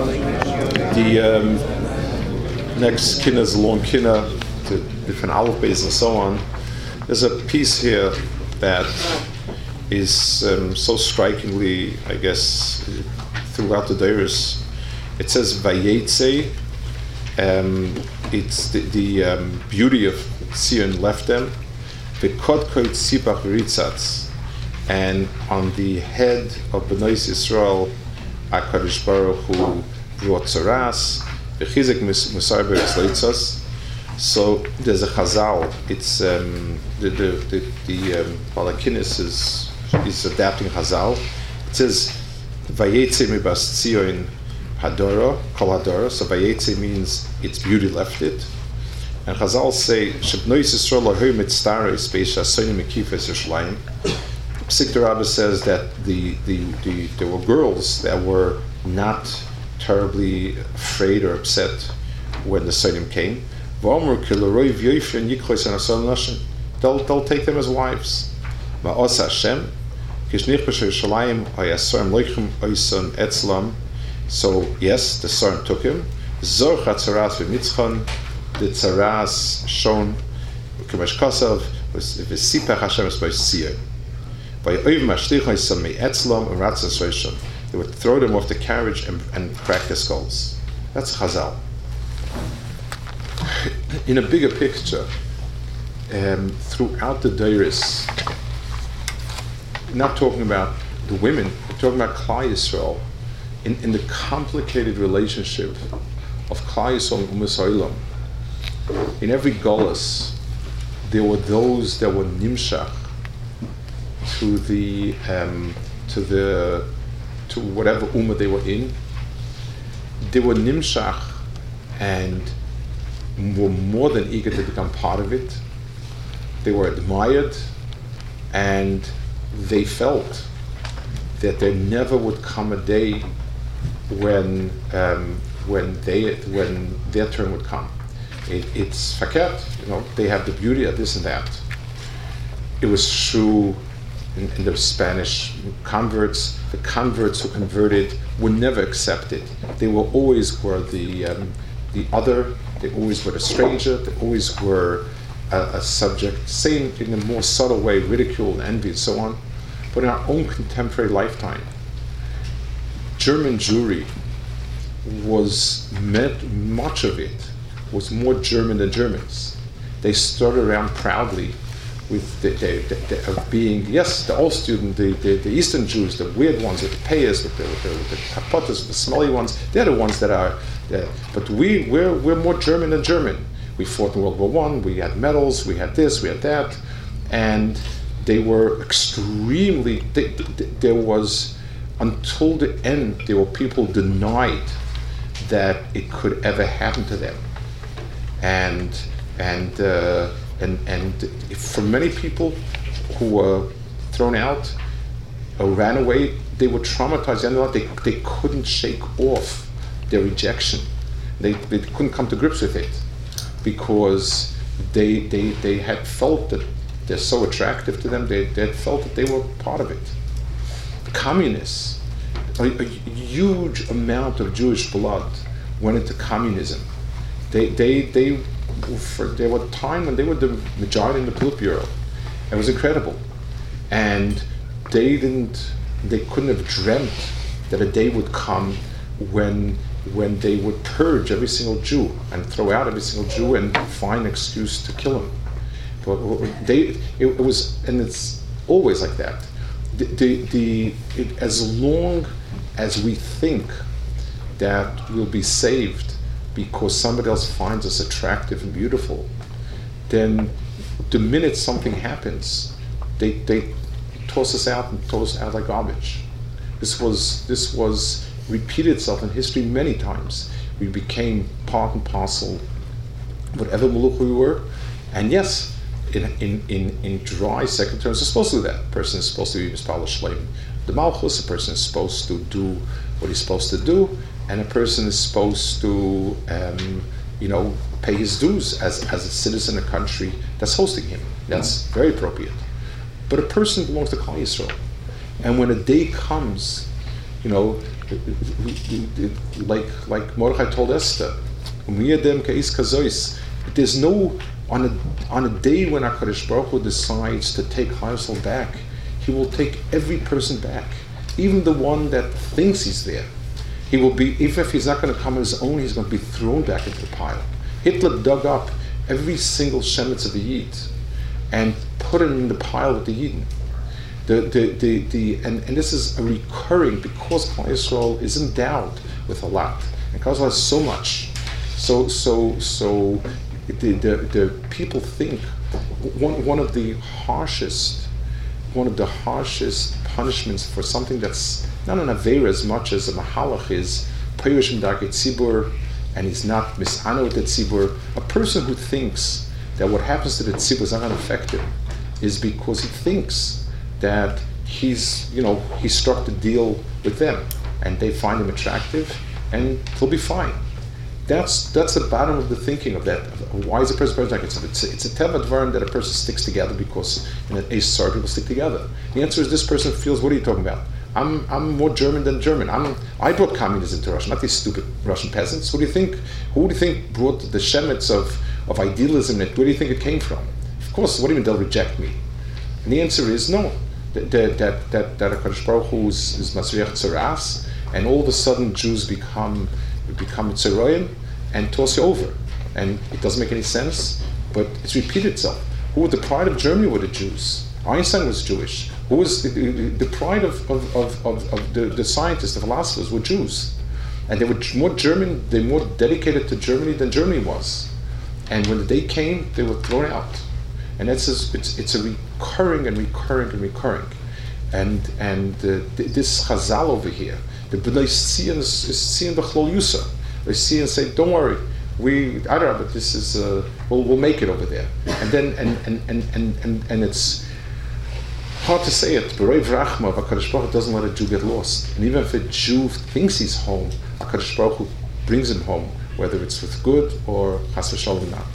The um, next kinna is a long kinna, the different alphabets and so on. There's a piece here that is um, so strikingly, I guess, throughout the Deiris. It says Vayetze. Um, it's the, the um, beauty of Zion left them. V'kodkoit sipach ritzatz. And on the head of Benois Yisrael, HaKadosh Baruch Hu brought Tzaras, V'chizik Musarber Tzleitzas. So there's a Chazal. It's um, the the the, the um, Balakinis is is adapting Chazal. It says Vayetze mibas Tzion Hadora Kol Hadora. So Vayetze means its beauty left it. And Chazal say Shebnois Yisrael Lahoy Mitztare Speisha Soni Mekifes Yerushalayim. Sikh Rabba says that the, the, the there were girls that were not terribly afraid or upset when the Sonim came. They'll, they'll take them as wives. So yes, the Sorim took him. Zor Chatzaras V'Mitzchon, the Tzaras shown, V'Sipach Hashem Espois They would throw them off the carriage and, and crack their skulls. That's Chazal in a bigger picture, um, throughout the Dairis, not talking about the women, we're talking about Klal Yisrael, in, in the complicated relationship of Klal Yisrael and Umas In every Golas, there were those that were nimshach to the um, to the to whatever ummah they were in. They were nimshach and were more than eager to become part of it. They were admired, and they felt that there never would come a day when um, when they when their turn would come. It, it's faket, you know. They have the beauty of this and that. It was true in, in, the Spanish converts. The converts who converted were never accepted. They were always were the um, the other they always were a stranger. They always were a, a subject, same in a more subtle way, ridicule and envy and so on. But in our own contemporary lifetime, German Jewry was met, much of it was more German than Germans. They stood around proudly with the, the, the, of being, yes, the old student, the, the, Eastern Jews, the weird ones with the payers with the, with the, with the kapotas, the smelly ones, they're the ones that are. But we, we're, we're more German than German. We fought in World War One. We had medals. We had this. We had that, and they were extremely. They, they, there was until the end. There were people denied that it could ever happen to them, and and uh, and and for many people who were thrown out or ran away, they were traumatized. They, they couldn't shake off their rejection. They, they couldn't come to grips with it because they, they, they had felt that they're so attractive to them, they, they had felt that they were part of it. The communists, a, a huge amount of Jewish blood went into communism. They, they, they, for, there were time when they were the majority in the Politburo. It was incredible. And they didn't, they couldn't have dreamt that a day would come when when they would purge every single Jew and throw out every single Jew and find excuse to kill him. But they, it, it was, and it's always like that. The, the, the it, as long as we think that we'll be saved because somebody else finds us attractive and beautiful, then the minute something happens, they, they toss us out and toss us out like garbage. This was this was repeated itself in history many times. We became part and parcel, whatever muluk we were. And yes, in, in, in, in dry secular terms, it's supposed to do that. Person is supposed to be Mispal Shleim. The Malchus, a person is supposed to do what he's supposed to do, and a person is supposed to, um, you know, pay his dues as, as a citizen of a country that's hosting him. That's very appropriate. But a person belongs to Klal Yisrael. And when a day comes, you know, like like Mordechai told Esther, there's no on a on a day when Hakadosh Baruch Hu decides to take Chayesol back, he will take every person back, even the one that thinks he's there. He will be even if he's not going to come on his own, he's going to be thrown back into the pile. Hitler dug up every single Shemitz of the Yid and put it in the pile with the Yidden. The, the, the, the, and, and this is a recurring because Klal is endowed with a lot. And Klal has so much. So, so, so the, the, the people think one, one of the harshest one of the harshest punishments for something that's not an Aveira as much as a Mahalach is Pirish Tzibur, and he's not Misano with the Tzibur. A person who thinks that what happens to the Tzibur is not going to affect him is because he thinks that he's, you know, he struck the deal with them and they find him attractive and he'll be fine. That's that's the bottom of the thinking of that. Why is a person like it's it's a, it's a teva that a person sticks together because in an Asar people stick together. The answer is this person feels. What are you talking about? I'm, I'm more German than German. I'm, I brought communism to Russia, not these stupid Russian peasants. Who do you think? Who do you think brought the Shemets of, of idealism? Where do you think it came from? Of course. What do you mean they'll reject me? And the answer is no. That that that that, Hakadosh Baruch Hu is, Masriach Tzaras, and all of a sudden Jews become become Tzeroyim and toss you over. And it doesn't make any sense, but it's repeated itself. Who were the pride of Germany were the Jews. Einstein was Jewish. Who was the, pride of, of, of, of, the, the scientists, the philosophers were Jews. And they were more German, they were more dedicated to Germany than Germany was. And when the day came, they were thrown out. And that's a, it's, it's a recurring and recurring and recurring. And, and uh, this Chazal over here, the B'nai Tzion is seeing the Chlol Yusa they see and say, "Don't worry, we I don't know, but this is uh, we'll we'll make it over there." And then and and and and and, and it's hard to say it. but Berev Rachma, Hakadosh Baruch doesn't let a Jew get lost, and even if a Jew thinks he's home, Hakadosh Baruch brings him home, whether it's with good or Chas v'Shalom not.